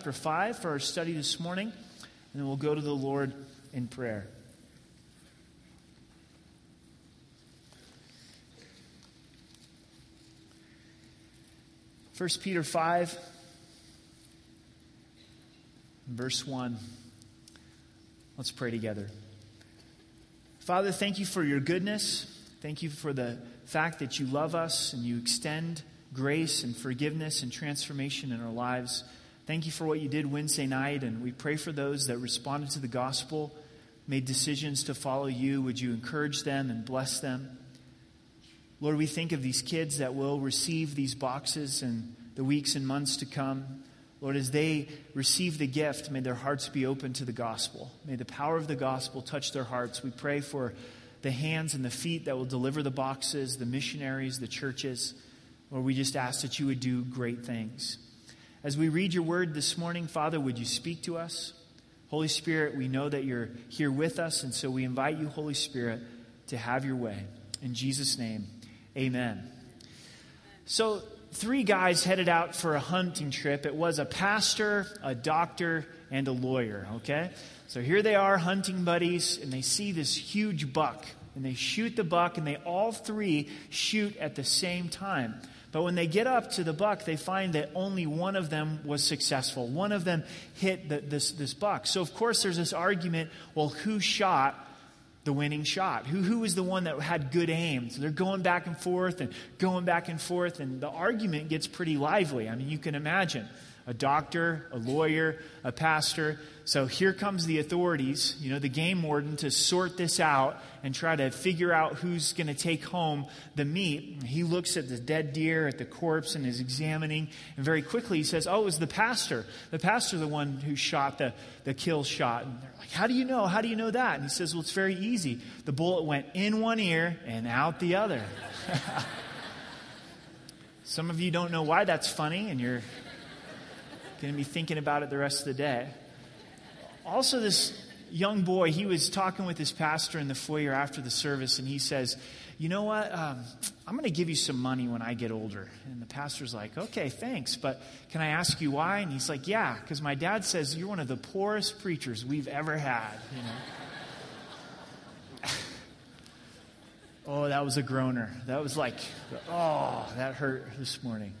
chapter 5 for our study this morning, and then we'll go to the Lord in prayer. First Peter 5, verse 1. Let's pray together. Father, thank you for your goodness. Thank you for the fact that you love us and you extend grace and forgiveness and transformation in our lives. Thank you for what you did Wednesday night, and we pray for those that responded to the gospel, made decisions to follow you. Would you encourage them and bless them? Lord, we think of these kids that will receive these boxes in the weeks and months to come. Lord, as they receive the gift, may their hearts be open to the gospel. May the power of the gospel touch their hearts. We pray for the hands and the feet that will deliver the boxes, the missionaries, the churches. Lord, we just ask that you would do great things. As we read your word this morning, Father, would you speak to us? Holy Spirit, we know that you're here with us, and so we invite you, Holy Spirit, to have your way. In Jesus' name, amen. So, three guys headed out for a hunting trip. It was a pastor, a doctor, and a lawyer, okay? So here they are, hunting buddies, and they see this huge buck. And they shoot the buck, and they all three shoot at the same time. But when they get up to the buck, they find that only one of them was successful. One of them hit the, this, this buck. So, of course, there's this argument well, who shot the winning shot? Who, who was the one that had good aim? So they're going back and forth and going back and forth, and the argument gets pretty lively. I mean, you can imagine a doctor, a lawyer, a pastor. So here comes the authorities, you know, the game warden to sort this out and try to figure out who's going to take home the meat. He looks at the dead deer, at the corpse, and is examining. And very quickly he says, Oh, it was the pastor. The pastor, the one who shot the, the kill shot. And they're like, How do you know? How do you know that? And he says, Well, it's very easy. The bullet went in one ear and out the other. Some of you don't know why that's funny, and you're going to be thinking about it the rest of the day. Also, this young boy, he was talking with his pastor in the foyer after the service, and he says, You know what? Um, I'm going to give you some money when I get older. And the pastor's like, Okay, thanks, but can I ask you why? And he's like, Yeah, because my dad says you're one of the poorest preachers we've ever had, you know. oh, that was a groaner. That was like, oh, that hurt this morning.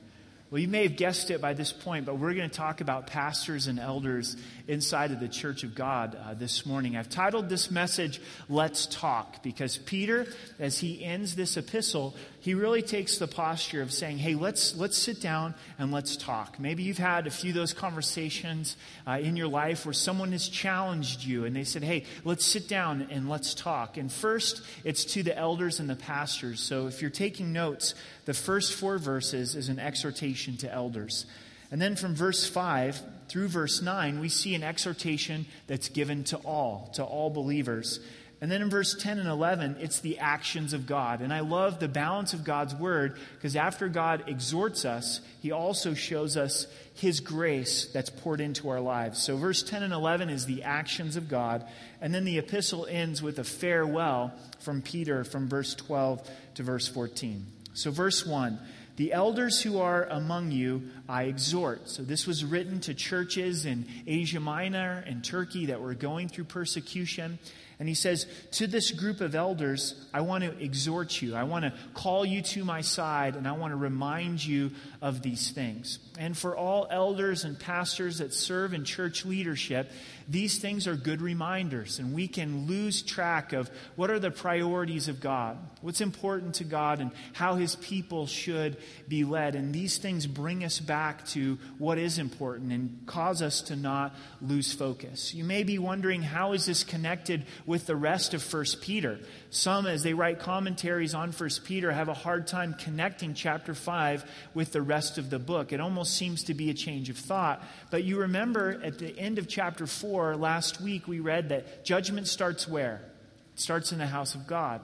Well, you may have guessed it by this point, but we're going to talk about pastors and elders inside of the church of God uh, this morning. I've titled this message, Let's Talk, because Peter, as he ends this epistle, he really takes the posture of saying, hey, let's, let's sit down and let's talk. Maybe you've had a few of those conversations uh, in your life where someone has challenged you and they said, hey, let's sit down and let's talk. And first, it's to the elders and the pastors. So if you're taking notes, the first four verses is an exhortation to elders. And then from verse 5 through verse 9, we see an exhortation that's given to all, to all believers. And then in verse 10 and 11, it's the actions of God. And I love the balance of God's word because after God exhorts us, he also shows us his grace that's poured into our lives. So verse 10 and 11 is the actions of God. And then the epistle ends with a farewell from Peter from verse 12 to verse 14. So verse 1 the elders who are among you, I exhort. So, this was written to churches in Asia Minor and Turkey that were going through persecution. And he says, To this group of elders, I want to exhort you. I want to call you to my side, and I want to remind you of these things. And for all elders and pastors that serve in church leadership, these things are good reminders, and we can lose track of what are the priorities of God, what's important to God, and how his people should be led. And these things bring us back to what is important and cause us to not lose focus. You may be wondering, how is this connected with the rest of 1 Peter? Some, as they write commentaries on 1 Peter, have a hard time connecting chapter 5 with the rest of the book. It almost seems to be a change of thought. But you remember at the end of chapter 4, last week, we read that judgment starts where? It starts in the house of God.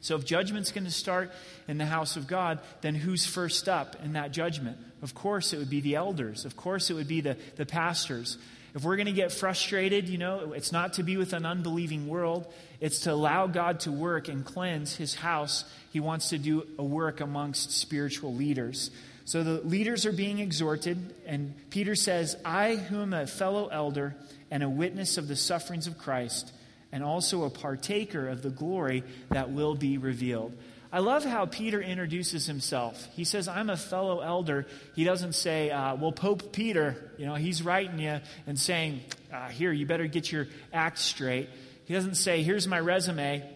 So if judgment's going to start in the house of God, then who's first up in that judgment? Of course, it would be the elders. Of course, it would be the, the pastors. If we're going to get frustrated, you know, it's not to be with an unbelieving world. It's to allow God to work and cleanse his house. He wants to do a work amongst spiritual leaders. So the leaders are being exhorted, and Peter says, I, who am a fellow elder and a witness of the sufferings of Christ, and also a partaker of the glory that will be revealed. I love how Peter introduces himself. He says, I'm a fellow elder. He doesn't say, uh, well, Pope Peter, you know, he's writing you and saying, uh, here, you better get your act straight. He doesn't say, here's my resume.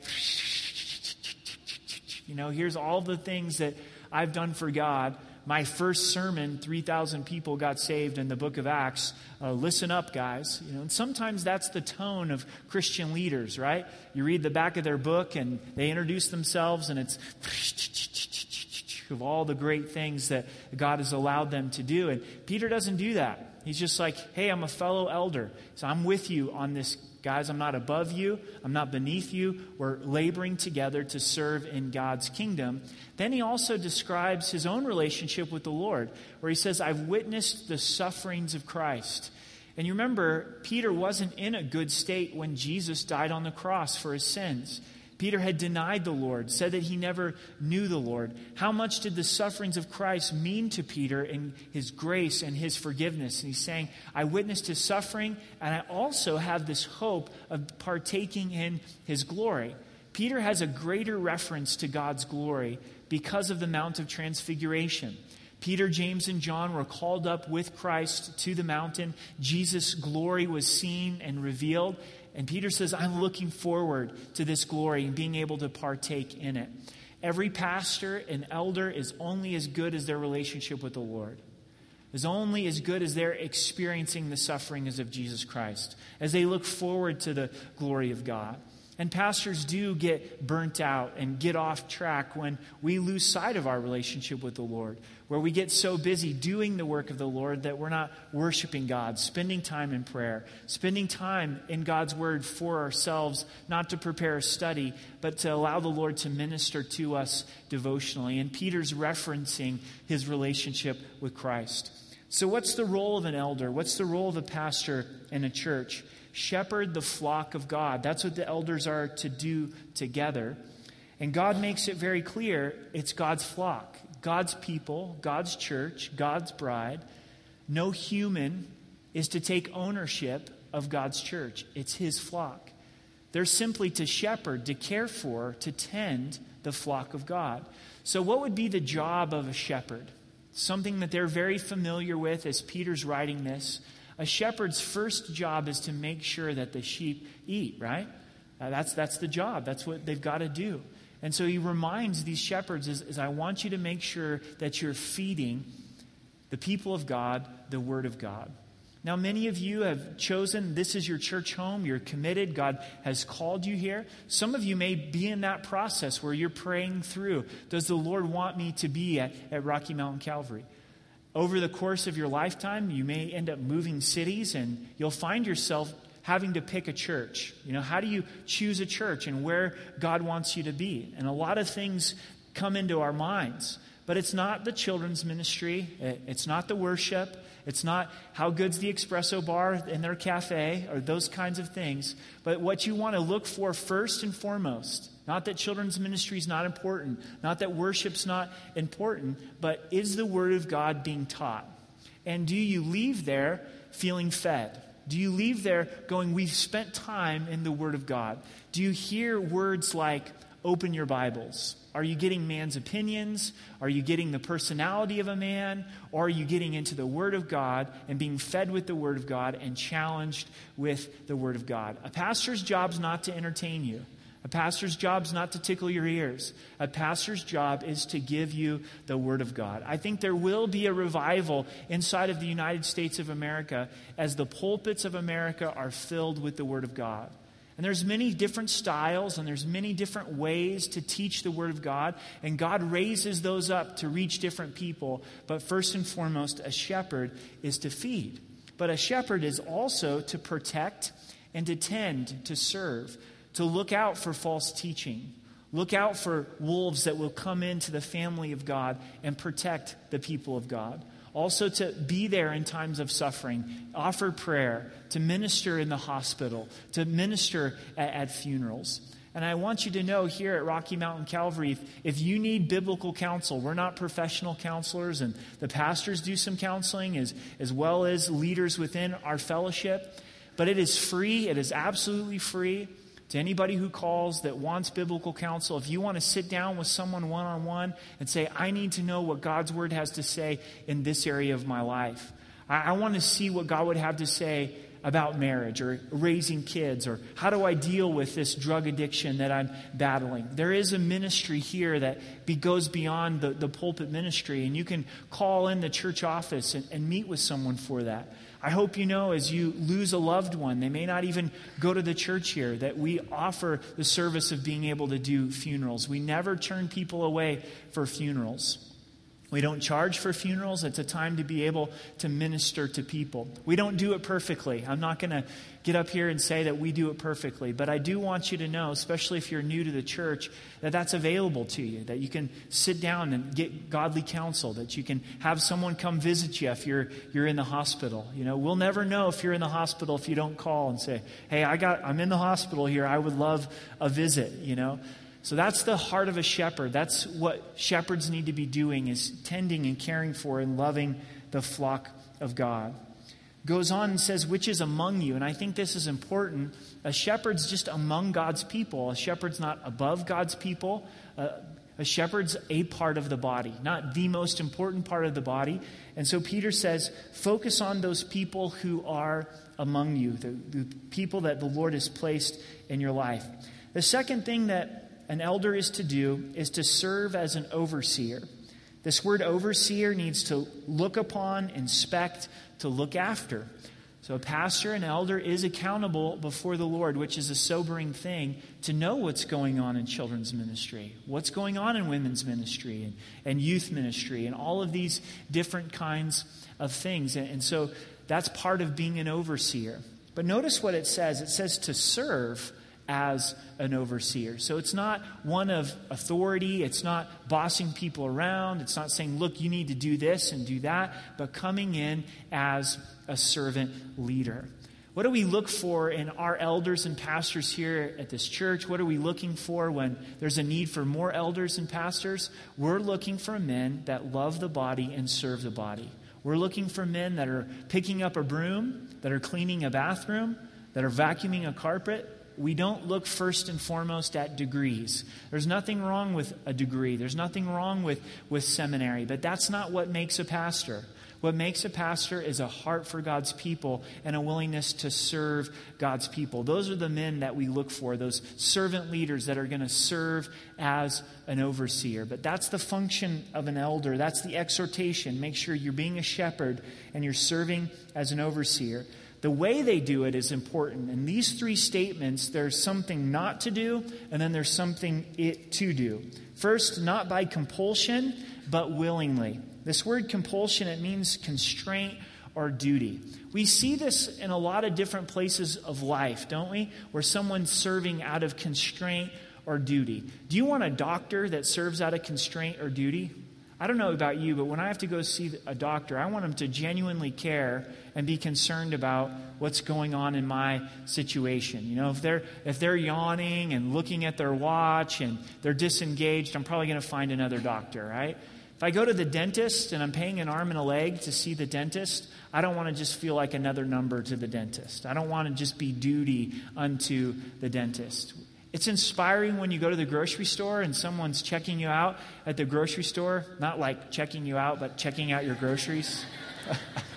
You know, here's all the things that I've done for God my first sermon, 3,000 people got saved in the book of Acts. Uh, listen up, guys. You know, and sometimes that's the tone of Christian leaders, right? You read the back of their book and they introduce themselves, and it's of all the great things that God has allowed them to do. And Peter doesn't do that. He's just like, hey, I'm a fellow elder. So I'm with you on this Guys, I'm not above you. I'm not beneath you. We're laboring together to serve in God's kingdom. Then he also describes his own relationship with the Lord, where he says, I've witnessed the sufferings of Christ. And you remember, Peter wasn't in a good state when Jesus died on the cross for his sins. Peter had denied the Lord, said that he never knew the Lord. How much did the sufferings of Christ mean to Peter in his grace and his forgiveness? And he's saying, I witnessed his suffering, and I also have this hope of partaking in his glory. Peter has a greater reference to God's glory because of the Mount of Transfiguration. Peter, James, and John were called up with Christ to the mountain. Jesus' glory was seen and revealed. And Peter says, I'm looking forward to this glory and being able to partake in it. Every pastor and elder is only as good as their relationship with the Lord, is only as good as they're experiencing the sufferings of Jesus Christ, as they look forward to the glory of God. And pastors do get burnt out and get off track when we lose sight of our relationship with the Lord, where we get so busy doing the work of the Lord that we're not worshiping God, spending time in prayer, spending time in God's Word for ourselves, not to prepare a study, but to allow the Lord to minister to us devotionally. And Peter's referencing his relationship with Christ. So, what's the role of an elder? What's the role of a pastor in a church? Shepherd the flock of God. That's what the elders are to do together. And God makes it very clear it's God's flock, God's people, God's church, God's bride. No human is to take ownership of God's church, it's His flock. They're simply to shepherd, to care for, to tend the flock of God. So, what would be the job of a shepherd? Something that they're very familiar with as Peter's writing this. A shepherd's first job is to make sure that the sheep eat, right? Uh, that's, that's the job. That's what they've got to do. And so he reminds these shepherds is, is I want you to make sure that you're feeding the people of God the word of God. Now, many of you have chosen this is your church home. You're committed. God has called you here. Some of you may be in that process where you're praying through Does the Lord want me to be at, at Rocky Mountain Calvary? Over the course of your lifetime, you may end up moving cities and you'll find yourself having to pick a church. You know, how do you choose a church and where God wants you to be? And a lot of things come into our minds. But it's not the children's ministry, it's not the worship, it's not how good's the espresso bar in their cafe or those kinds of things. But what you want to look for first and foremost not that children's ministry is not important, not that worship's not important, but is the Word of God being taught? And do you leave there feeling fed? Do you leave there going, We've spent time in the Word of God? Do you hear words like, Open your Bibles? Are you getting man's opinions? Are you getting the personality of a man? Or are you getting into the Word of God and being fed with the Word of God and challenged with the Word of God? A pastor's job is not to entertain you. A pastor's job is not to tickle your ears. A pastor's job is to give you the Word of God. I think there will be a revival inside of the United States of America as the pulpits of America are filled with the Word of God. And there's many different styles and there's many different ways to teach the Word of God. And God raises those up to reach different people. But first and foremost, a shepherd is to feed. But a shepherd is also to protect and to tend, to serve to look out for false teaching. Look out for wolves that will come into the family of God and protect the people of God. Also, to be there in times of suffering, offer prayer, to minister in the hospital, to minister at, at funerals. And I want you to know here at Rocky Mountain Calvary, if, if, you need biblical counsel, we're not professional counselors, and the pastors do some counseling as, as well as leaders within our fellowship. But it is free, it is absolutely free to anybody who calls that wants biblical counsel. If you want to sit down with someone one on one and say, I need to know what God's word has to say in this area of my life, I, I want to see what God would have to say about marriage or raising kids or how do I deal with this drug addiction that I'm battling. There is a ministry here that be, goes beyond the, the pulpit ministry, and you can call in the church office and, and meet with someone for that. I hope you know as you lose a loved one, they may not even go to the church here, that we offer the service of being able to do funerals. We never turn people away for funerals. We don't charge for funerals. It's a time to be able to minister to people. We don't do it perfectly. I'm not going to get up here and say that we do it perfectly, but I do want you to know, especially if you're new to the church, that that's available to you, that you can sit down and get godly counsel, that you can have someone come visit you if you're, you're in the hospital. You know, we'll never know if you're in the hospital if you don't call and say, hey, I got, I'm in the hospital here. I would love a visit, you know. So that's the heart of a shepherd. That's what shepherds need to be doing is tending and caring for and loving the flock of God. Goes on and says, which is among you. And I think this is important. A shepherd's just among God's people. A shepherd's not above God's people. Uh, a shepherd's a part of the body, not the most important part of the body. And so Peter says, focus on those people who are among you, the, the people that the Lord has placed in your life. The second thing that an elder is to do is to serve as an overseer. This word overseer needs to look upon, inspect, to look after. So a pastor, an elder, is accountable before the Lord, which is a sobering thing to know what's going on in children's ministry, what's going on in women's ministry and, and youth ministry, and all of these different kinds of things. And, and so that's part of being an overseer. But notice what it says it says to serve as an overseer. So it's not one of authority, it's not bossing people around, it's not saying, look, you need to do this and do that, but coming in as a servant leader. What do we look for in our elders and pastors here at this church? What are we looking for when there's a need for more elders and pastors? We're looking for men that love the body and serve the body. We're looking for men that are picking up a broom, that are cleaning a bathroom, that are vacuuming a carpet, we don't look first and foremost at degrees. There's nothing wrong with a degree, there's nothing wrong with, with seminary, but that's not what makes a pastor. What makes a pastor is a heart for God's people and a willingness to serve God's people. Those are the men that we look for, those servant leaders that are going to serve as an overseer. But that's the function of an elder. That's the exhortation. Make sure you're being a shepherd and you're serving as an overseer. The way they do it is important. In these three statements, there's something not to do, and then there's something it to do. First, not by compulsion, but willingly. This word compulsion, it means constraint or duty. We see this in a lot of different places of life, don't we? Where someone's serving out of constraint or duty. Do you want a doctor that serves out of constraint or duty? I don't know about you, but when I have to go see a doctor, I want them to genuinely care and be concerned about what's going on in my situation. You know, if they're if they're yawning and looking at their watch and they're disengaged, I'm probably going to find another doctor, right? If I go to the dentist and I'm paying an arm and a leg to see the dentist, I don't want to just feel like another number to the dentist. I don't want to just be duty unto the dentist. It's inspiring when you go to the grocery store and someone's checking you out at the grocery store. Not like checking you out, but checking out your groceries.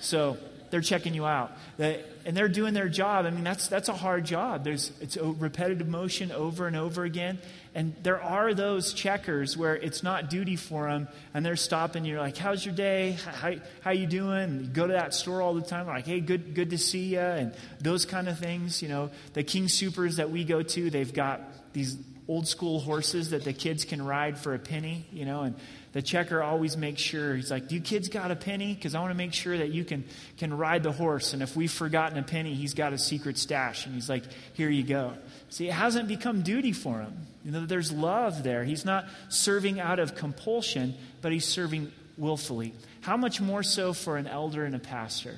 so they're checking you out. And they're doing their job. I mean, that's, that's a hard job. There's, it's a repetitive motion over and over again. And there are those checkers where it's not duty for them, and they're stopping you. like, how's your day? How, how you doing? You go to that store all the time. like, hey, good, good to see you. And those kind of things. You know, the King Soopers that we go to, they've got these old school horses that the kids can ride for a penny, you know, and the checker always makes sure he's like do you kids got a penny? Because i want to make sure that you can can ride the horse and if we've forgotten a penny he's got a secret stash. And he's like here you go. See it hasn't become duty for him. You know there's love there. He's not serving out of compulsion but he's serving willfully. How much more so for an elder and a pastor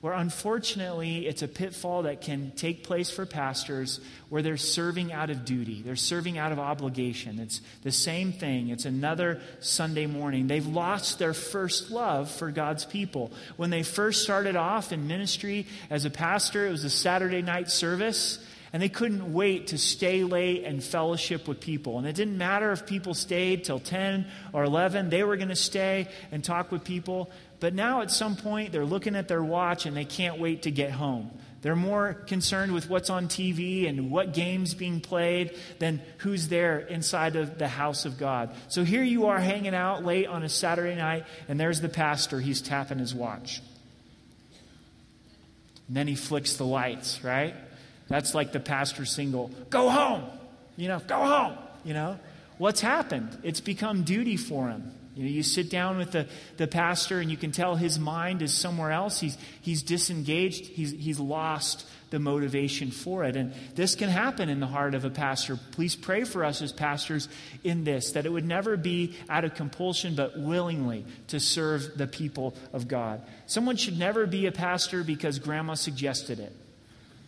where unfortunately it's a pitfall that can take place for pastors where they're serving out of duty, they're serving out of obligation. It's the same thing, it's another Sunday morning. They've lost their first love for God's people. When they first started off in ministry as a pastor, it was a Saturday night service. And they couldn't wait to stay late and fellowship with people. And it didn't matter if people stayed till 10 or 11, they were going to stay and talk with people. But now at some point, they're looking at their watch and they can't wait to get home. They're more concerned with what's on TV and what game's being played than who's there inside of the house of God. So here you are hanging out late on a Saturday night, and there's the pastor. He's tapping his watch. And then he flicks the lights, right? That's like the pastor single go home, you know, go home, you know. What's happened? It's become duty for him. You know, you sit down with the, the pastor and you can tell his mind is somewhere else. He's, he's disengaged. He's, he's lost the motivation for it. And this can happen in the heart of a pastor. Please pray for us as pastors in this, that it would never be out of compulsion, but willingly to serve the people of God. Someone should never be a pastor because grandma suggested it,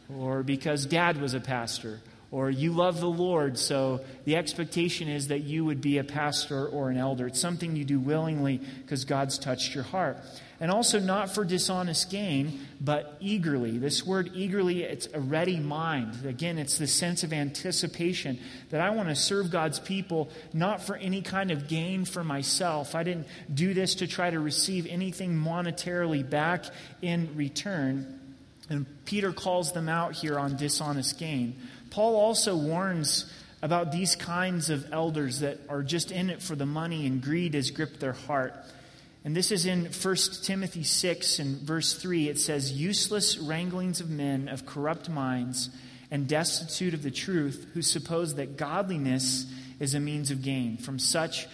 or because dad was a pastor, or you love the Lord, so the expectation is that you would be a pastor or an elder. It's something you do willingly because God's touched your heart. And also not for dishonest gain, but eagerly. This word eagerly, it's a ready mind. Again, it's the sense of anticipation that I want to serve God's people not for any kind of gain for myself. I didn't do this to try to receive anything monetarily back in return. And Peter calls them out here on dishonest gain. Paul also warns about these kinds of elders that are just in it for the money and greed has gripped their heart. And this is in 1 Timothy 6 and verse 3. It says, Useless wranglings of men of corrupt minds and destitute of the truth, who suppose that godliness is a means of gain. From such,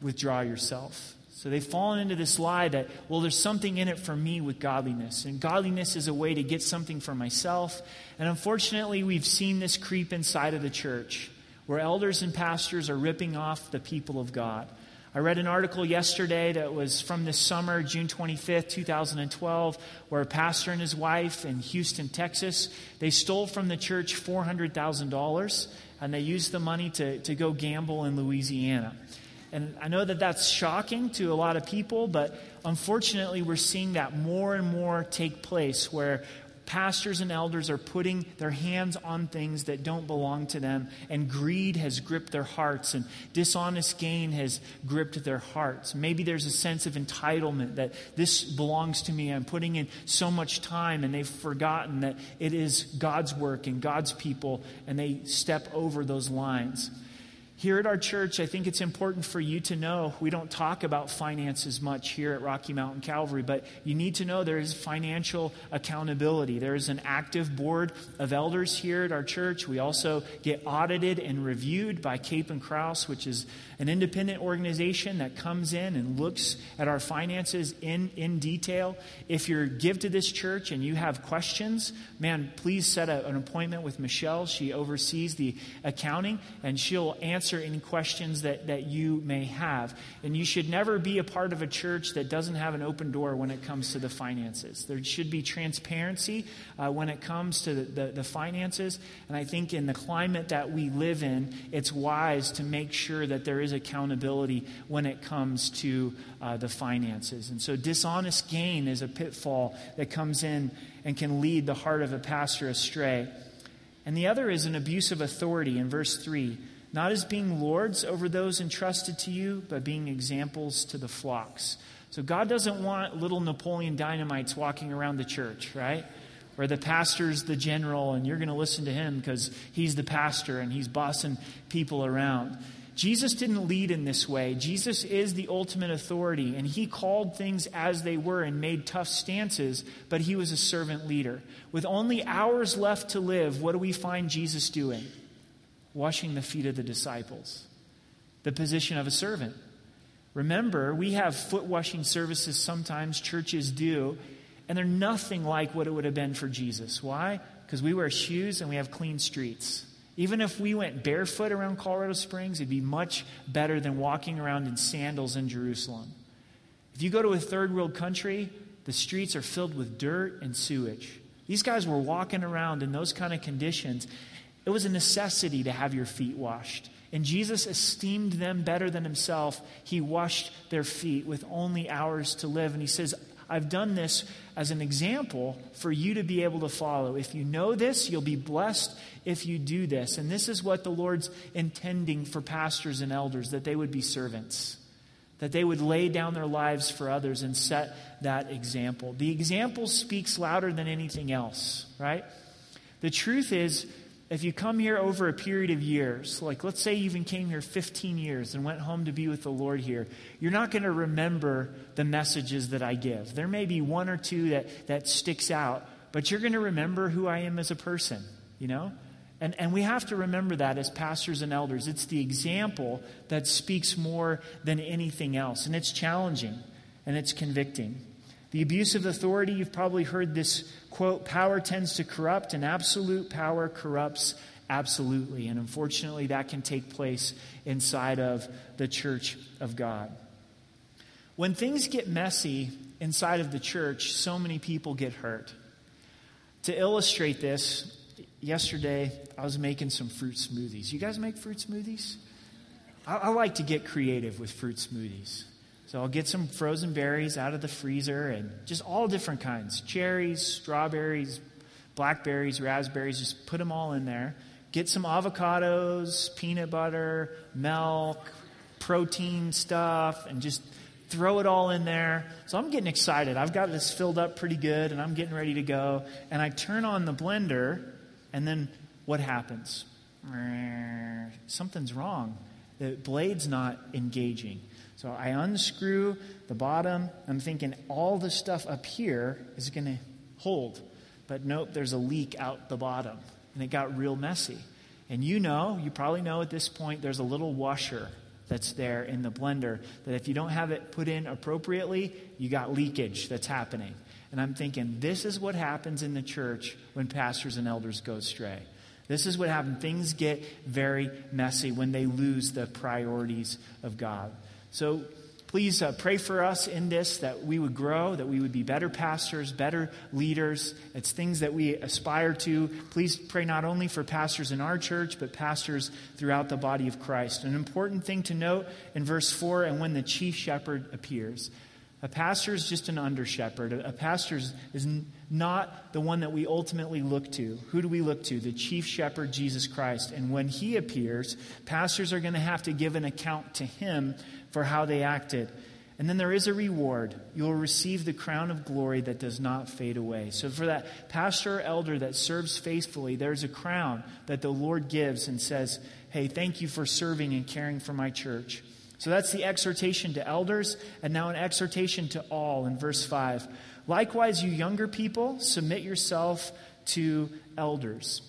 withdraw yourself. So they've fallen into this lie that, well, there's something in it for me with godliness. And godliness is a way to get something for myself. And unfortunately, we've seen this creep inside of the church where elders and pastors are ripping off the people of God. I read an article yesterday that was from this summer, June 25th, 2012, where a pastor and his wife in Houston, Texas, they stole from the church $400,000 and they used the money to, to go gamble in Louisiana. And I know that that's shocking to a lot of people, but unfortunately, we're seeing that more and more take place where pastors and elders are putting their hands on things that don't belong to them, and greed has gripped their hearts, and dishonest gain has gripped their hearts. Maybe there's a sense of entitlement that this belongs to me. I'm putting in so much time, and they've forgotten that it is God's work and God's people, and they step over those lines. Here at our church, I think it's important for you to know we don't talk about finances much here at Rocky Mountain Calvary, but you need to know there is financial accountability. There is an active board of elders here at our church. We also get audited and reviewed by Capin Crouse, which is an independent organization that comes in and looks at our finances in, in detail. If you're give to this church and you have questions, man, please set a, an appointment with Michelle. She oversees the accounting and she'll answer any questions that, that you may have. And you should never be a part of a church that doesn't have an open door when it comes to the finances. There should be transparency uh, when it comes to the, the, the finances. And I think in the climate that we live in, it's wise to make sure that there is is accountability when it comes to uh, the finances. And so, dishonest gain is a pitfall that comes in and can lead the heart of a pastor astray. And the other is an abuse of authority in verse 3 not as being lords over those entrusted to you, but being examples to the flocks. So, God doesn't want little Napoleon dynamites walking around the church, right? Where the pastor's the general and you're going to listen to him because he's the pastor and he's bossing people around. Jesus didn't lead in this way. Jesus is the ultimate authority, and he called things as they were and made tough stances, but he was a servant leader. With only hours left to live, what do we find Jesus doing? Washing the feet of the disciples, the position of a servant. Remember, we have foot washing services sometimes, churches do, and they're nothing like what it would have been for Jesus. Why? Because we wear shoes and we have clean streets. Even if we went barefoot around Colorado Springs, it'd be much better than walking around in sandals in Jerusalem. If you go to a third world country, the streets are filled with dirt and sewage. These guys were walking around in those kind of conditions. It was a necessity to have your feet washed. And Jesus esteemed them better than himself. He washed their feet with only hours to live. And he says, I've done this as an example for you to be able to follow. If you know this, you'll be blessed if you do this. And this is what the Lord's intending for pastors and elders that they would be servants, that they would lay down their lives for others and set that example. The example speaks louder than anything else, right? The truth is, if you come here over a period of years, like let's say you even came here 15 years and went home to be with the Lord here, you're not going to remember the messages that I give. There may be one or two that, that sticks out, but you're going to remember who I am as a person, you know? And, and we have to remember that as pastors and elders. It's the example that speaks more than anything else. And it's challenging and it's convicting. The abuse of authority, you've probably heard this quote power tends to corrupt, and absolute power corrupts absolutely. And unfortunately, that can take place inside of the church of God. When things get messy inside of the church, so many people get hurt. To illustrate this, yesterday I was making some fruit smoothies. You guys make fruit smoothies? I, I like to get creative with fruit smoothies. So I'll get some frozen berries out of the freezer and just all different kinds cherries, strawberries, blackberries, raspberries, just put them all in there. Get some avocados, peanut butter, milk, protein stuff, and just throw it all in there. So I'm getting excited. I've got this filled up pretty good, and I'm getting ready to go. And I turn on the blender, and then what happens? Something's wrong. The blade's not engaging. So I unscrew the bottom. I'm thinking all the stuff up here is going to hold. But nope, there's a leak out the bottom. And it got real messy. And you know, you probably know at this point, there's a little washer that's there in the blender that if you don't have it put in appropriately, you got leakage that's happening. And I'm thinking, this is what happens in the church when pastors and elders go astray. This is what happens. Things get very messy when they lose the priorities of God. So please uh, pray for us in this that we would grow, that we would be better pastors, better leaders. It's things that we aspire to. Please pray not only for pastors in our church, but pastors throughout the body of Christ. An important thing to note in verse 4 and when the chief shepherd appears. A pastor is just an under shepherd. A pastor is not the one that we ultimately look to. Who do we look to? The chief shepherd, Jesus Christ. And when he appears, pastors are going to have to give an account to him for how they acted. And then there is a reward. You will receive the crown of glory that does not fade away. So, for that pastor or elder that serves faithfully, there's a crown that the Lord gives and says, Hey, thank you for serving and caring for my church. So, that's the exhortation to elders, and now an exhortation to all in verse 5. Likewise, you younger people, submit yourself to elders.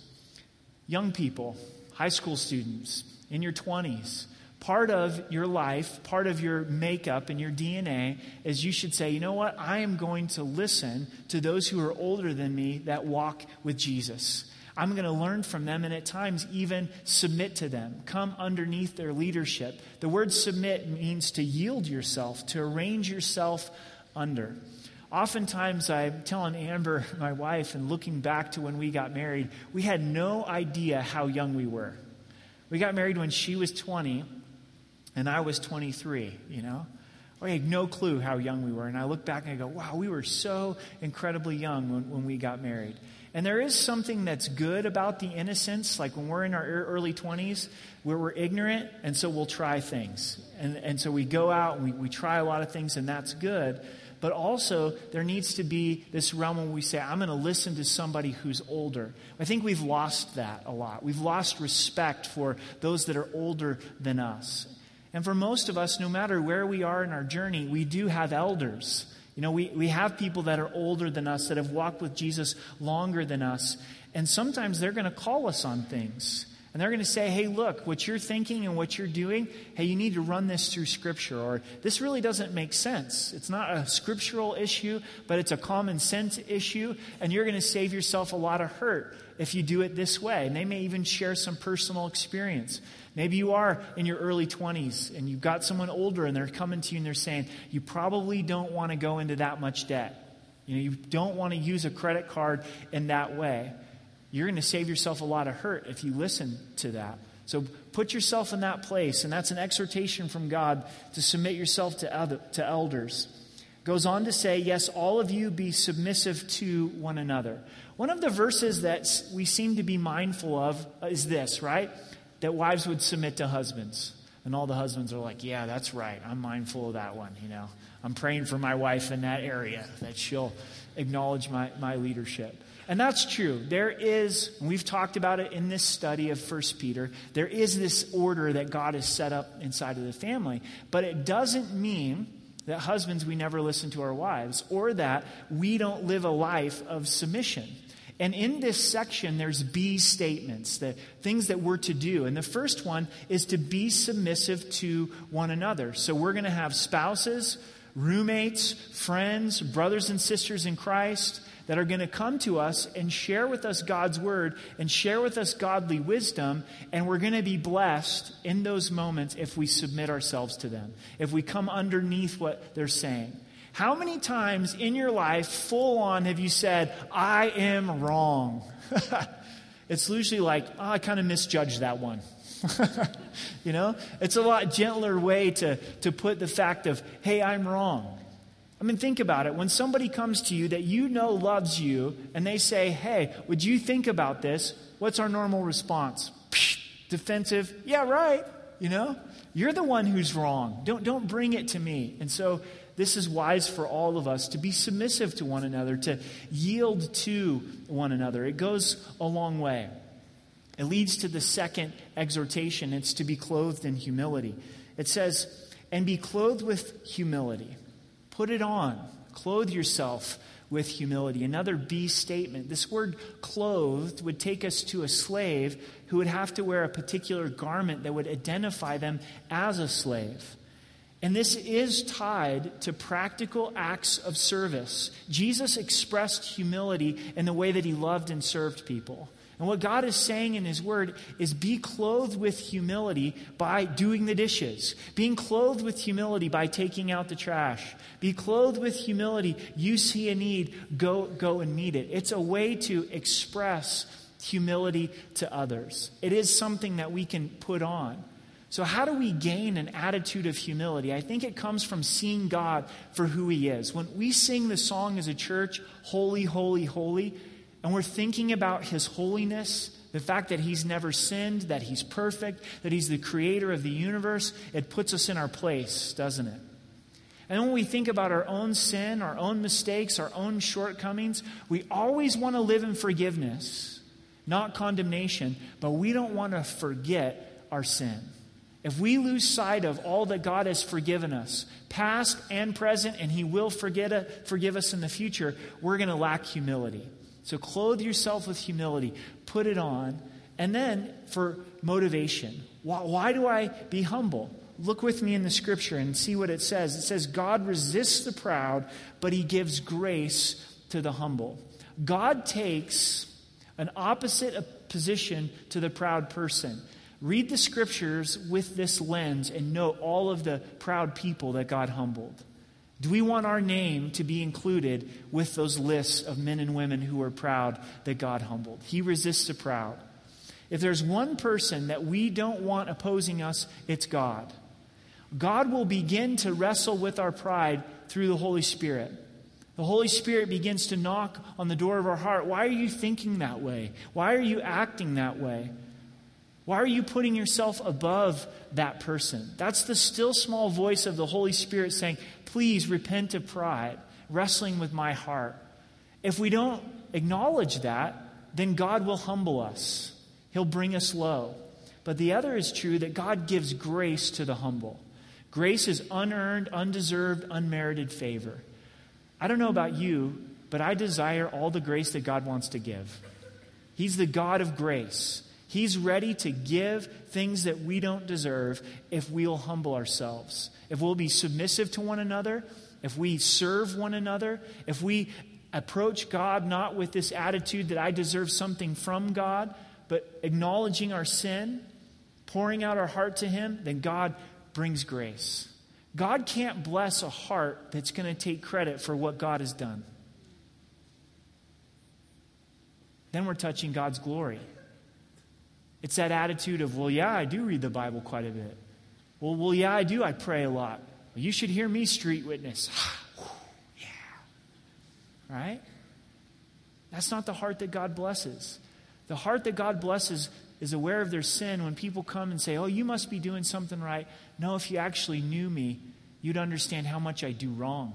Young people, high school students, in your 20s, part of your life, part of your makeup and your DNA is you should say, you know what? I am going to listen to those who are older than me that walk with Jesus. I'm going to learn from them and at times even submit to them, come underneath their leadership. The word submit means to yield yourself, to arrange yourself under. Oftentimes, I'm telling Amber, my wife, and looking back to when we got married, we had no idea how young we were. We got married when she was 20, and I was 23, you know? We had no clue how young we were. And I look back and I go, wow, we were so incredibly young when, when we got married. And there is something that's good about the innocence, like when we're in our early 20s, where we're ignorant, and so we'll try things. And, and so we go out and we, we try a lot of things, and that's good. But also, there needs to be this realm when we say, I'm going to listen to somebody who's older. I think we've lost that a lot. We've lost respect for those that are older than us. And for most of us, no matter where we are in our journey, we do have elders. You know, we, we have people that are older than us, that have walked with Jesus longer than us. And sometimes they're going to call us on things. And they're going to say, hey, look, what you're thinking and what you're doing, hey, you need to run this through Scripture. Or this really doesn't make sense. It's not a scriptural issue, but it's a common sense issue. And you're going to save yourself a lot of hurt if you do it this way. And they may even share some personal experience. Maybe you are in your early 20s and you've got someone older and they're coming to you and they're saying, You probably don't want to go into that much debt. You know, you don't want to use a credit card in that way. You're going to save yourself a lot of hurt if you listen to that. So put yourself in that place, and that's an exhortation from God to submit yourself to, other, to elders. Goes on to say, Yes, all of you be submissive to one another. One of the verses that we seem to be mindful of is this, right? That wives would submit to husbands. And all the husbands are like, Yeah, that's right. I'm mindful of that one, you know. I'm praying for my wife in that area, that she'll acknowledge my, my leadership. And that's true. There is, we've talked about it in this study of First Peter, there is this order that God has set up inside of the family. But it doesn't mean that husbands, we never listen to our wives, or that we don't live a life of submission. And in this section, there's B statements, the things that we're to do. And the first one is to be submissive to one another. So we're going to have spouses, roommates, friends, brothers and sisters in Christ that are going to come to us and share with us God's word and share with us godly wisdom. And we're going to be blessed in those moments if we submit ourselves to them, if we come underneath what they're saying. How many times in your life, full on, have you said, I am wrong? it's usually like, oh, I kind of misjudged that one. you know? It's a lot gentler way to, to put the fact of, hey, I'm wrong. I mean, think about it. When somebody comes to you that you know loves you and they say, Hey, would you think about this? What's our normal response? Defensive. Yeah, right. You know, you're the one who's wrong. Don't, don't bring it to me. And so, this is wise for all of us to be submissive to one another, to yield to one another. It goes a long way. It leads to the second exhortation it's to be clothed in humility. It says, and be clothed with humility. Put it on. Clothe yourself with humility. Another B statement. This word clothed would take us to a slave who would have to wear a particular garment that would identify them as a slave. And this is tied to practical acts of service. Jesus expressed humility in the way that he loved and served people. And what God is saying in His Word is be clothed with humility by doing the dishes, being clothed with humility by taking out the trash, be clothed with humility. You see a need, go, go and meet it. It's a way to express humility to others. It is something that we can put on. So, how do we gain an attitude of humility? I think it comes from seeing God for who He is. When we sing the song as a church, Holy, Holy, Holy, and we're thinking about His holiness, the fact that He's never sinned, that He's perfect, that He's the creator of the universe, it puts us in our place, doesn't it? And when we think about our own sin, our own mistakes, our own shortcomings, we always want to live in forgiveness, not condemnation, but we don't want to forget our sin. If we lose sight of all that God has forgiven us, past and present, and He will forget, forgive us in the future, we're going to lack humility. So clothe yourself with humility, put it on, and then for motivation. Why, why, do I be humble? Look with me in the scripture and see what it says. It says, God resists the proud, but he gives grace to the humble. God takes an opposite position to the proud person. Read the scriptures with this lens and note all of the proud people that God humbled. Do we want our name to be included with those lists of men and women who are proud that God humbled? He resists the proud. If there's one person that we don't want opposing us, it's God. God will begin to wrestle with our pride through the Holy Spirit. The Holy Spirit begins to knock on the door of our heart. Why are you thinking that way? Why are you acting that way? Why are you putting yourself above that person? That's the still small voice of the Holy Spirit saying, Please repent of pride, wrestling with my heart. If we don't acknowledge that, then God will humble us, He'll bring us low. But the other is true that God gives grace to the humble. Grace is unearned, undeserved, unmerited favor. I don't know about you, but I desire all the grace that God wants to give. He's the God of grace. He's ready to give things that we don't deserve if we'll humble ourselves, if we'll be submissive to one another, if we serve one another, if we approach God not with this attitude that I deserve something from God, but acknowledging our sin, pouring out our heart to Him, then God brings grace. God can't bless a heart that's going to take credit for what God has done. then we're touching God's glory. It's that attitude of, well, yeah, I do read the Bible quite a bit. Well, well, yeah, I do. I pray a lot. Well, you should hear me street witness. yeah. Right? That's not the heart that God blesses. The heart that God blesses is aware of their sin when people come and say, Oh, you must be doing something right. No, if you actually knew me, you'd understand how much I do wrong.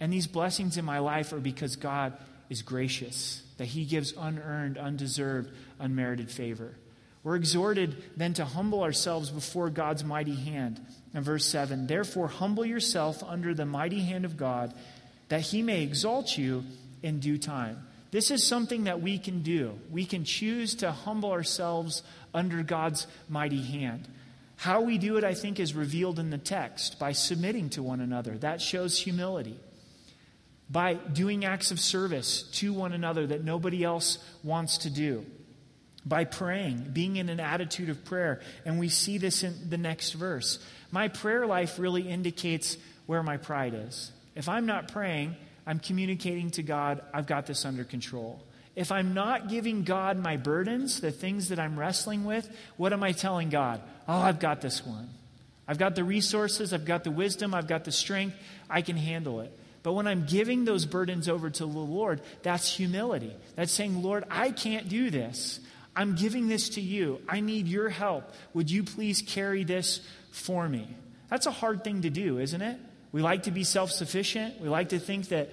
And these blessings in my life are because God is gracious, that He gives unearned, undeserved, unmerited favor. We're exhorted then to humble ourselves before God's mighty hand. In verse 7, therefore, humble yourself under the mighty hand of God, that He may exalt you in due time. This is something that we can do. We can choose to humble ourselves under God's mighty hand. How we do it, I think, is revealed in the text by submitting to one another. That shows humility. By doing acts of service to one another that nobody else wants to do. By praying, being in an attitude of prayer. And we see this in the next verse. My prayer life really indicates where my pride is. If I'm not praying, I'm communicating to God, I've got this under control. If I'm not giving God my burdens, the things that I'm wrestling with, what am I telling God? Oh, I've got this one. I've got the resources, I've got the wisdom, I've got the strength, I can handle it. But when I'm giving those burdens over to the Lord, that's humility. That's saying, Lord, I can't do this. I'm giving this to you. I need your help. Would you please carry this for me? That's a hard thing to do, isn't it? We like to be self sufficient. We like to think that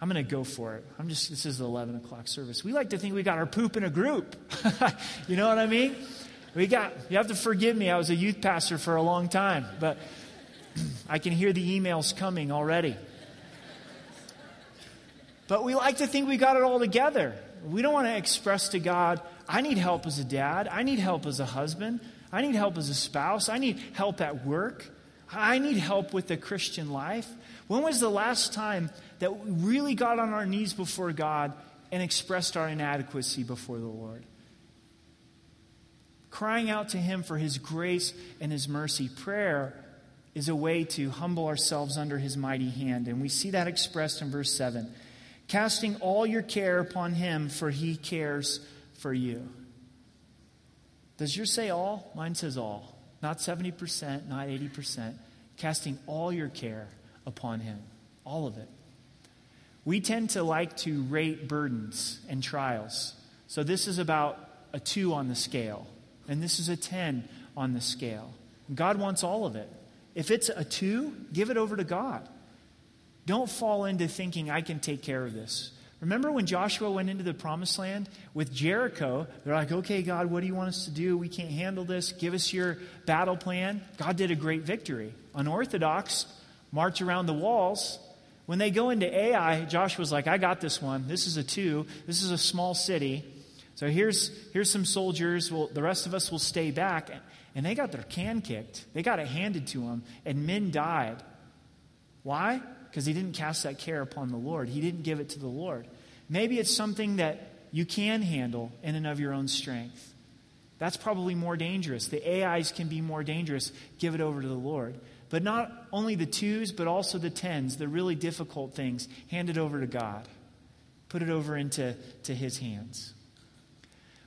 I'm going to go for it. I'm just, this is the 11 o'clock service. We like to think we got our poop in a group. you know what I mean? We got, you have to forgive me. I was a youth pastor for a long time, but I can hear the emails coming already. But we like to think we got it all together. We don't want to express to God, I need help as a dad. I need help as a husband. I need help as a spouse. I need help at work. I need help with the Christian life. When was the last time that we really got on our knees before God and expressed our inadequacy before the Lord? Crying out to Him for His grace and His mercy. Prayer is a way to humble ourselves under His mighty hand. And we see that expressed in verse 7 casting all your care upon Him, for He cares for you. Does yours say all? Mine says all. Not 70%, not 80%. Casting all your care upon Him. All of it. We tend to like to rate burdens and trials. So this is about a two on the scale, and this is a 10 on the scale. God wants all of it. If it's a two, give it over to God. Don't fall into thinking, I can take care of this. Remember when Joshua went into the promised land with Jericho? They're like, okay, God, what do you want us to do? We can't handle this. Give us your battle plan. God did a great victory. Unorthodox, march around the walls. When they go into Ai, Joshua's like, I got this one. This is a two. This is a small city. So here's, here's some soldiers. Well, the rest of us will stay back. And they got their can kicked. They got it handed to them, and men died. Why? Because he didn't cast that care upon the Lord. He didn't give it to the Lord. Maybe it's something that you can handle in and of your own strength. That's probably more dangerous. The Ais can be more dangerous. Give it over to the Lord. But not only the twos, but also the tens, the really difficult things, hand it over to God. Put it over into to His hands.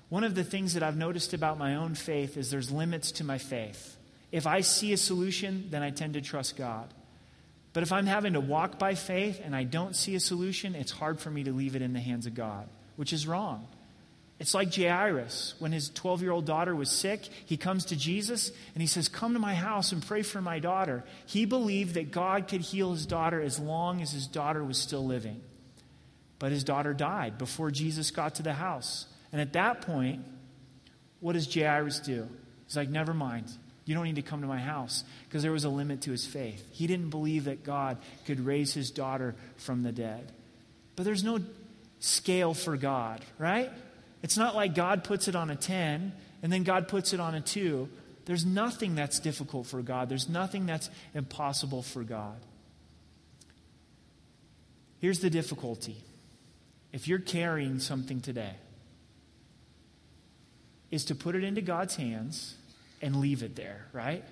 One of the things that I've noticed about my own faith is there's limits to my faith. If I see a solution, then I tend to trust God. But if I'm having to walk by faith and I don't see a solution, it's hard for me to leave it in the hands of God, which is wrong. It's like Jairus. When his 12 year old daughter was sick, he comes to Jesus and he says, Come to my house and pray for my daughter. He believed that God could heal his daughter as long as his daughter was still living. But his daughter died before Jesus got to the house. And at that point, what does Jairus do? He's like, Never mind. You don't need to come to my house because there was a limit to his faith. He didn't believe that God could raise his daughter from the dead. But there's no scale for God, right? It's not like God puts it on a 10 and then God puts it on a 2. There's nothing that's difficult for God, there's nothing that's impossible for God. Here's the difficulty if you're carrying something today, is to put it into God's hands and leave it there, right?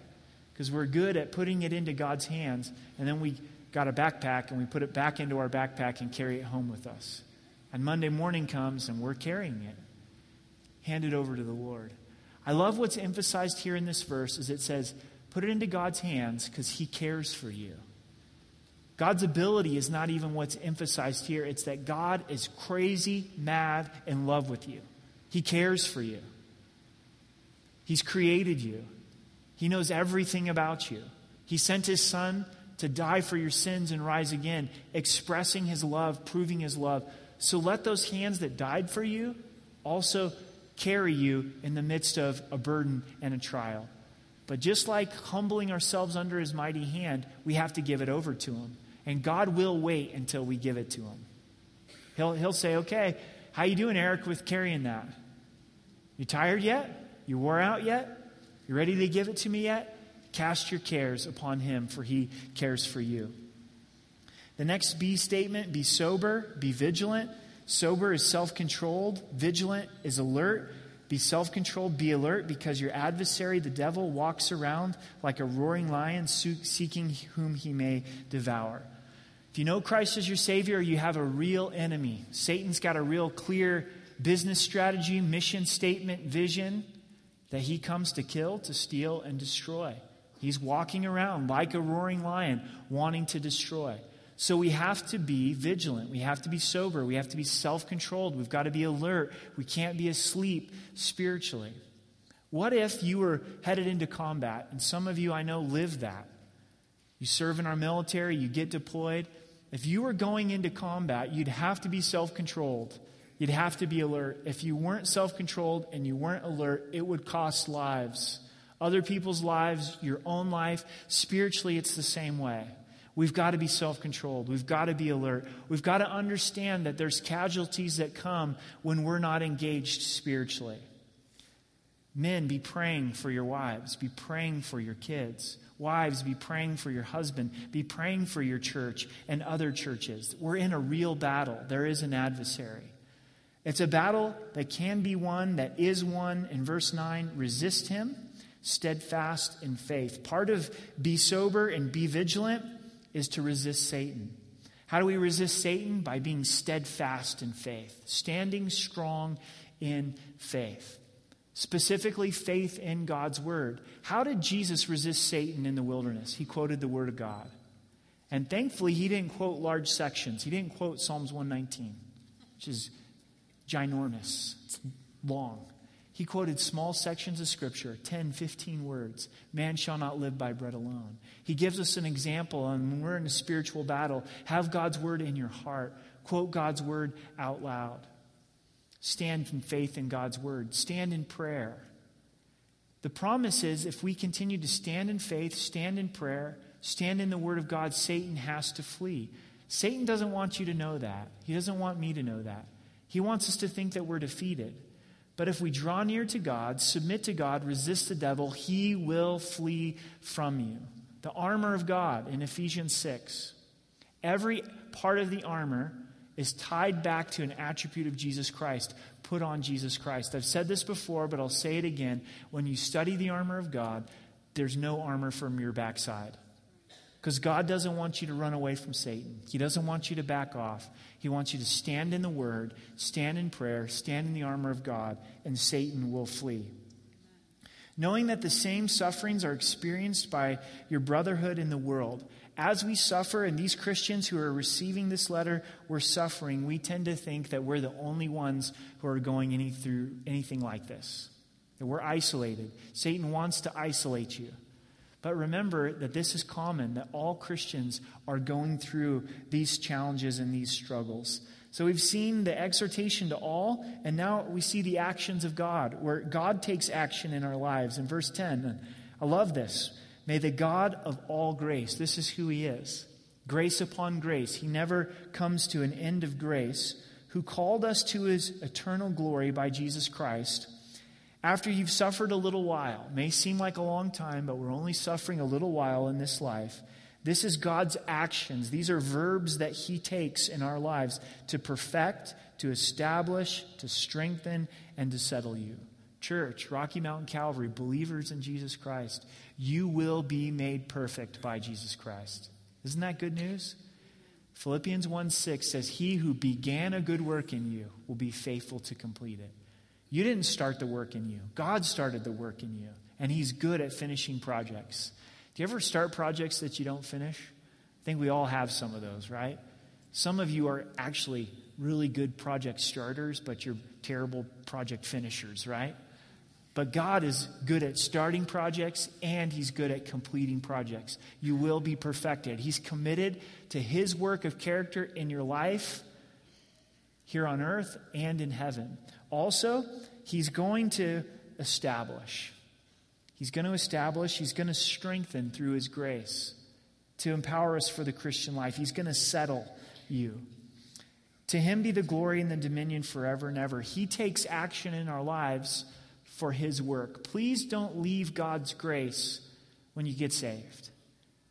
Because we're good at putting it into God's hands, and then we got a backpack and we put it back into our backpack and carry it home with us. And Monday morning comes and we're carrying it. Hand it over to the Lord. I love what's emphasized here in this verse is it says, put it into God's hands because he cares for you. God's ability is not even what's emphasized here. It's that God is crazy, mad, in love with you. He cares for you. He's created you. He knows everything about you. He sent his son to die for your sins and rise again, expressing his love, proving his love. So let those hands that died for you also carry you in the midst of a burden and a trial. But just like humbling ourselves under his mighty hand, we have to give it over to him. And God will wait until we give it to him. He'll, he'll say, okay, how you doing, Eric, with carrying that? You tired yet? You wore out yet? You ready to give it to me yet? Cast your cares upon him, for he cares for you. The next B statement be sober, be vigilant. Sober is self controlled, vigilant is alert. Be self controlled, be alert, because your adversary, the devil, walks around like a roaring lion seeking whom he may devour. If you know Christ as your Savior, you have a real enemy. Satan's got a real clear business strategy, mission statement, vision that he comes to kill, to steal, and destroy. He's walking around like a roaring lion, wanting to destroy. So we have to be vigilant. We have to be sober. We have to be self controlled. We've got to be alert. We can't be asleep spiritually. What if you were headed into combat? And some of you I know live that. You serve in our military, you get deployed. If you were going into combat, you'd have to be self controlled. You'd have to be alert. If you weren't self controlled and you weren't alert, it would cost lives. Other people's lives, your own life. Spiritually, it's the same way. We've got to be self controlled. We've got to be alert. We've got to understand that there's casualties that come when we're not engaged spiritually. Men, be praying for your wives, be praying for your kids. Wives, be praying for your husband, be praying for your church and other churches. We're in a real battle, there is an adversary. It's a battle that can be won, that is won. In verse 9, resist him, steadfast in faith. Part of be sober and be vigilant is to resist Satan. How do we resist Satan? By being steadfast in faith, standing strong in faith. Specifically, faith in God's word. How did Jesus resist Satan in the wilderness? He quoted the word of God. And thankfully, he didn't quote large sections. He didn't quote Psalms 119, which is ginormous, it's long. He quoted small sections of Scripture, 10, 15 words. Man shall not live by bread alone. He gives us an example, and when we're in a spiritual battle, have God's word in your heart. Quote God's word out loud. Stand in faith in God's word. Stand in prayer. The promise is if we continue to stand in faith, stand in prayer, stand in the word of God, Satan has to flee. Satan doesn't want you to know that. He doesn't want me to know that. He wants us to think that we're defeated. But if we draw near to God, submit to God, resist the devil, he will flee from you. The armor of God in Ephesians 6. Every part of the armor is tied back to an attribute of Jesus Christ. Put on Jesus Christ. I've said this before, but I'll say it again. When you study the armor of God, there's no armor from your backside. Because God doesn't want you to run away from Satan. He doesn't want you to back off. He wants you to stand in the Word, stand in prayer, stand in the armor of God, and Satan will flee. Knowing that the same sufferings are experienced by your brotherhood in the world. As we suffer, and these Christians who are receiving this letter were suffering, we tend to think that we're the only ones who are going any through anything like this. That we're isolated. Satan wants to isolate you. But remember that this is common, that all Christians are going through these challenges and these struggles. So we've seen the exhortation to all, and now we see the actions of God, where God takes action in our lives. In verse 10, I love this. May the God of all grace, this is who he is, grace upon grace, he never comes to an end of grace, who called us to his eternal glory by Jesus Christ after you've suffered a little while, may seem like a long time, but we're only suffering a little while in this life. This is God's actions. These are verbs that He takes in our lives to perfect, to establish, to strengthen, and to settle you. Church, Rocky Mountain Calvary, believers in Jesus Christ, you will be made perfect by Jesus Christ. Isn't that good news? Philippians 1 6 says, He who began a good work in you will be faithful to complete it. You didn't start the work in you, God started the work in you, and He's good at finishing projects. Do you ever start projects that you don't finish? I think we all have some of those, right? Some of you are actually really good project starters, but you're terrible project finishers, right? But God is good at starting projects and He's good at completing projects. You will be perfected. He's committed to His work of character in your life here on earth and in heaven. Also, He's going to establish. He's going to establish, He's going to strengthen through His grace to empower us for the Christian life. He's going to settle you. To Him be the glory and the dominion forever and ever. He takes action in our lives for his work. Please don't leave God's grace when you get saved.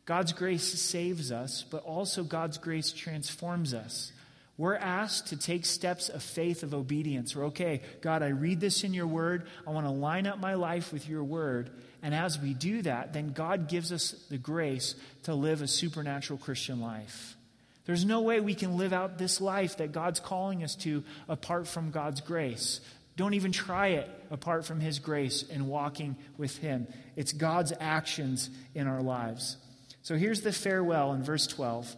God's grace saves us, but also God's grace transforms us. We're asked to take steps of faith, of obedience. We're okay, God, I read this in your word. I want to line up my life with your word. And as we do that, then God gives us the grace to live a supernatural Christian life. There's no way we can live out this life that God's calling us to apart from God's grace. Don't even try it apart from His grace and walking with Him. It's God's actions in our lives. So here's the farewell in verse 12.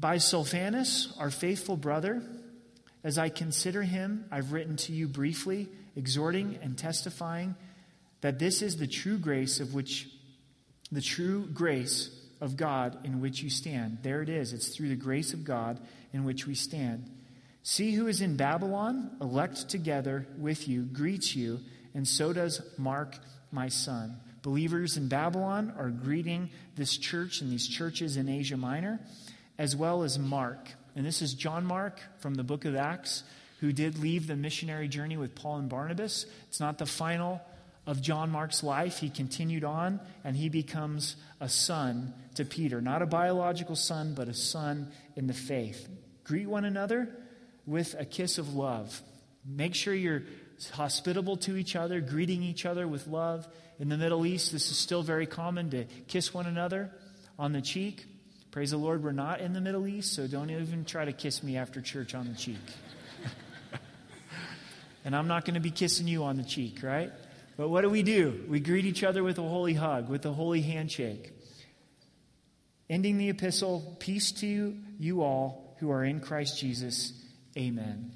By Silvanus, our faithful brother, as I consider him, I've written to you briefly, exhorting and testifying that this is the true grace of which, the true grace of God in which you stand. There it is. It's through the grace of God in which we stand. See who is in Babylon, elect together with you, greets you, and so does Mark, my son. Believers in Babylon are greeting this church and these churches in Asia Minor, as well as Mark. And this is John Mark from the book of Acts, who did leave the missionary journey with Paul and Barnabas. It's not the final of John Mark's life. He continued on, and he becomes a son to Peter. Not a biological son, but a son in the faith. Greet one another with a kiss of love. Make sure you're hospitable to each other, greeting each other with love. In the Middle East, this is still very common to kiss one another on the cheek. Praise the Lord, we're not in the Middle East, so don't even try to kiss me after church on the cheek. and I'm not going to be kissing you on the cheek, right? But what do we do? We greet each other with a holy hug, with a holy handshake. Ending the epistle, peace to you all who are in Christ Jesus. Amen.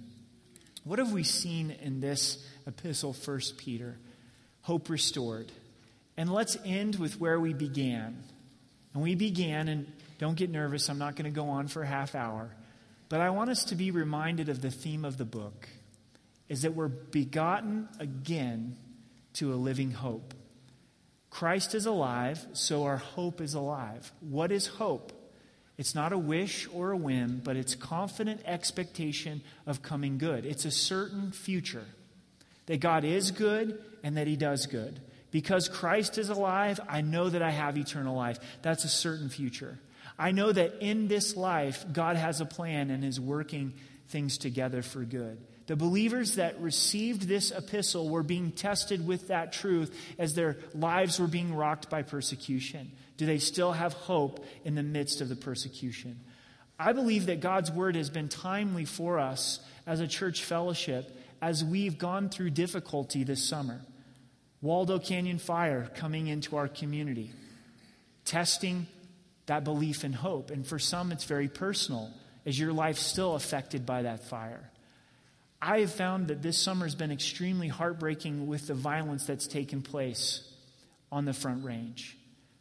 What have we seen in this epistle, First Peter? Hope restored. And let's end with where we began. And we began, and don't get nervous, I'm not going to go on for a half hour. But I want us to be reminded of the theme of the book is that we're begotten again to a living hope. Christ is alive, so our hope is alive. What is hope? It's not a wish or a whim, but it's confident expectation of coming good. It's a certain future that God is good and that He does good. Because Christ is alive, I know that I have eternal life. That's a certain future. I know that in this life, God has a plan and is working things together for good. The believers that received this epistle were being tested with that truth as their lives were being rocked by persecution. Do they still have hope in the midst of the persecution? I believe that God's word has been timely for us as a church fellowship as we've gone through difficulty this summer. Waldo Canyon fire coming into our community, testing that belief and hope. And for some, it's very personal. Is your life still affected by that fire? I have found that this summer has been extremely heartbreaking with the violence that's taken place on the Front Range.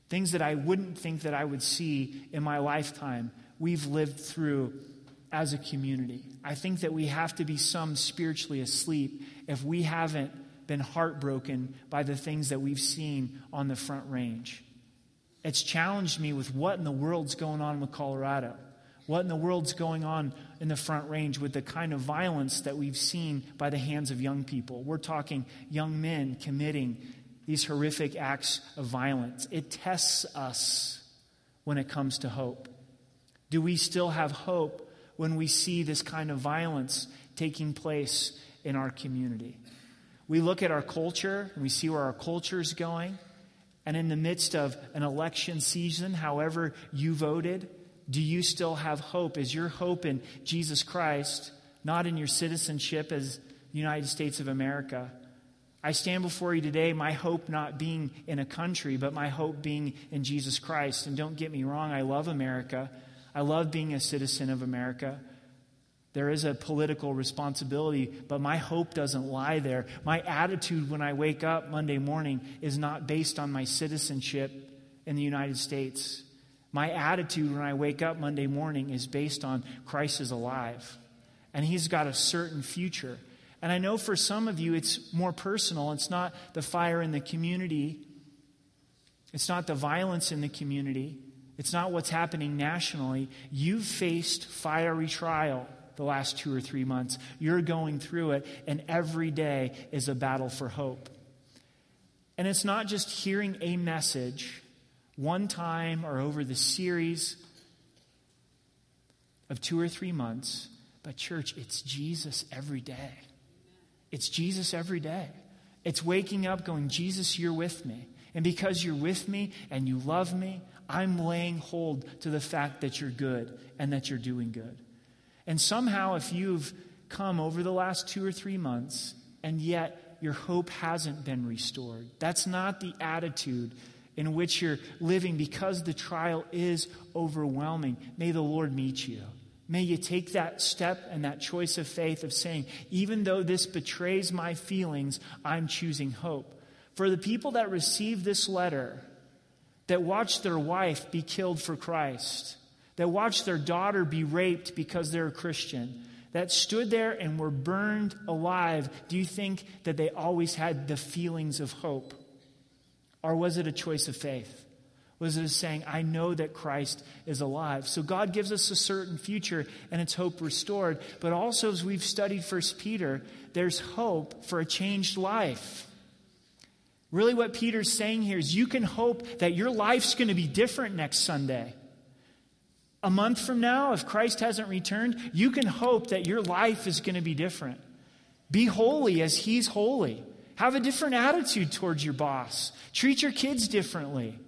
Things that I wouldn't think that I would see in my lifetime, we've lived through as a community. I think that we have to be some spiritually asleep if we haven't been heartbroken by the things that we've seen on the Front Range. It's challenged me with what in the world's going on with Colorado. What in the world's going on in the Front Range with the kind of violence that we've seen by the hands of young people? We're talking young men committing these horrific acts of violence. It tests us when it comes to hope. Do we still have hope when we see this kind of violence taking place in our community? We look at our culture and we see where our culture is going. And in the midst of an election season, however you voted, do you still have hope? Is your hope in Jesus Christ, not in your citizenship as the United States of America? I stand before you today, my hope not being in a country, but my hope being in Jesus Christ. And don't get me wrong, I love America. I love being a citizen of America. There is a political responsibility, but my hope doesn't lie there. My attitude when I wake up Monday morning is not based on my citizenship in the United States. My attitude when I wake up Monday morning is based on Christ is alive, and He's got a certain future. And I know for some of you it's more personal. It's not the fire in the community, it's not the violence in the community, it's not what's happening nationally. You've faced fiery trial the last two or three months. You're going through it, and every day is a battle for hope. And it's not just hearing a message one time or over the series of two or three months, but church, it's Jesus every day. It's Jesus every day. It's waking up going, Jesus, you're with me. And because you're with me and you love me, I'm laying hold to the fact that you're good and that you're doing good. And somehow, if you've come over the last two or three months and yet your hope hasn't been restored, that's not the attitude in which you're living because the trial is overwhelming. May the Lord meet you. May you take that step and that choice of faith of saying, even though this betrays my feelings, I'm choosing hope. For the people that received this letter, that watched their wife be killed for Christ, that watched their daughter be raped because they're a Christian, that stood there and were burned alive, do you think that they always had the feelings of hope? Or was it a choice of faith? Was it a saying, I know that Christ is alive? So God gives us a certain future and it's hope restored. But also, as we've studied First Peter, there's hope for a changed life. Really, what Peter's saying here is you can hope that your life's going to be different next Sunday. A month from now, if Christ hasn't returned, you can hope that your life is going to be different. Be holy as He's holy. Have a different attitude towards your boss. Treat your kids differently.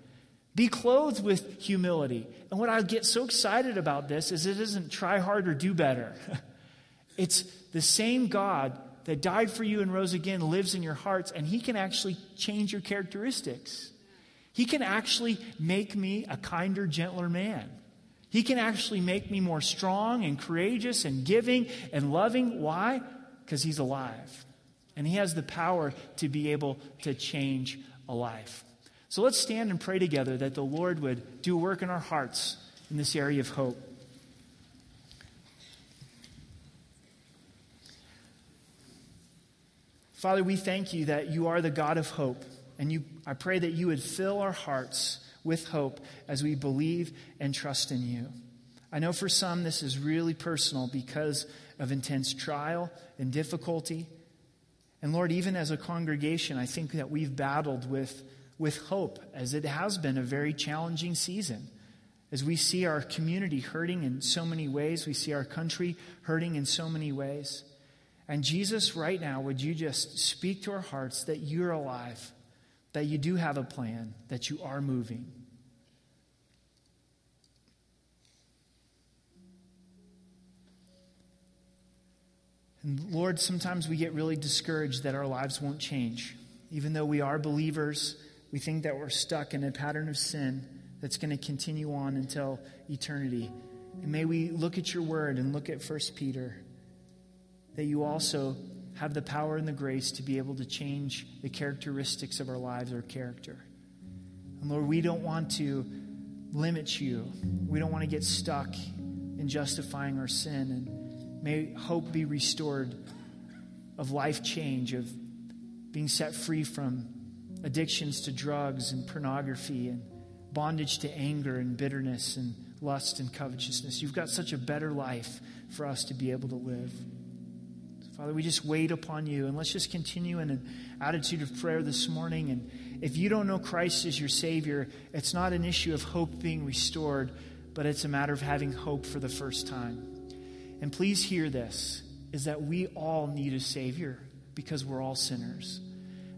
Be clothed with humility. And what I get so excited about this is it isn't try harder, or do better. it's the same God that died for you and rose again lives in your hearts, and He can actually change your characteristics. He can actually make me a kinder, gentler man. He can actually make me more strong and courageous and giving and loving. Why? Because He's alive. And He has the power to be able to change a life. So let's stand and pray together that the Lord would do work in our hearts in this area of hope. Father, we thank you that you are the God of hope. And you, I pray that you would fill our hearts with hope as we believe and trust in you. I know for some this is really personal because of intense trial and difficulty. And Lord, even as a congregation, I think that we've battled with, with hope as it has been a very challenging season. As we see our community hurting in so many ways, we see our country hurting in so many ways. And Jesus, right now, would you just speak to our hearts that you're alive, that you do have a plan, that you are moving. And Lord, sometimes we get really discouraged that our lives won't change. Even though we are believers, we think that we're stuck in a pattern of sin that's going to continue on until eternity. And may we look at your word and look at 1 Peter, that you also have the power and the grace to be able to change the characteristics of our lives, our character. And Lord, we don't want to limit you. We don't want to get stuck in justifying our sin. And may hope be restored of life change, of being set free from addictions to drugs and pornography and bondage to anger and bitterness and lust and covetousness. You've got such a better life for us to be able to live. Father, we just wait upon you. And let's just continue in an attitude of prayer this morning. And if you don't know Christ as your Savior, it's not an issue of hope being restored, but it's a matter of having hope for the first time. And please hear this is that we all need a Savior because we're all sinners.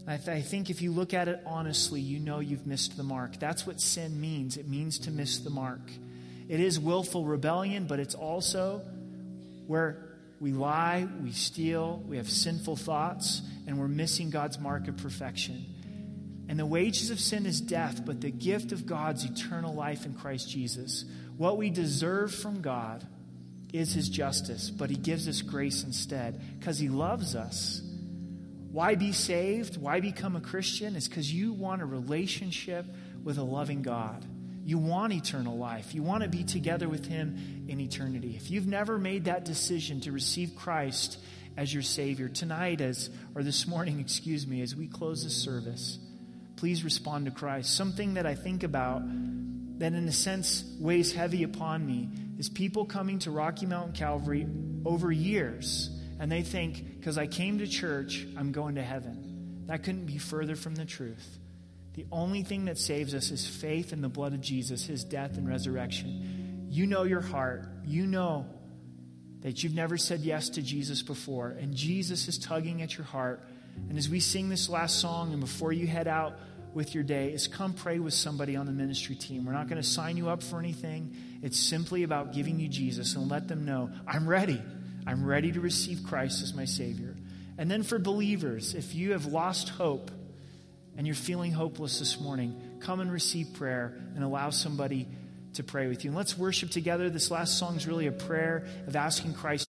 I, th- I, think if you look at it honestly, you know you've missed the mark. That's what sin means. It means to miss the mark. It is willful rebellion, but it's also where we lie, we steal, we have sinful thoughts, and we're missing God's mark of perfection. And the wages of sin is death, but the gift of God's eternal life in Christ Jesus. What we deserve from God is his justice, but he gives us grace instead because he loves us. Why be saved? Why become a Christian? Is because you want a relationship with a loving God. You want eternal life. You want to be together with him in eternity. If you've never made that decision to receive Christ as your Savior, tonight, as or this morning, excuse me, as we close this service, please respond to Christ. Something that I think about that, in a sense, weighs heavy upon me is people coming to Rocky Mountain Calvary over years and they think, because I came to church, I'm going to heaven. That couldn't be further from the truth. The only thing that saves us is faith in the blood of Jesus, his death and resurrection. You know your heart. You know that you've never said yes to Jesus before, and Jesus is tugging at your heart. And as we sing this last song, and before you head out with your day, is come pray with somebody on the ministry team. We're not going to sign you up for anything. It's simply about giving you Jesus and let them know, I'm ready. I'm ready to receive Christ as my Savior. And then for believers, if you have lost hope and you're feeling hopeless this morning, come and receive prayer and allow somebody to pray with you. And let's worship together. This last song is really a prayer of asking Christ.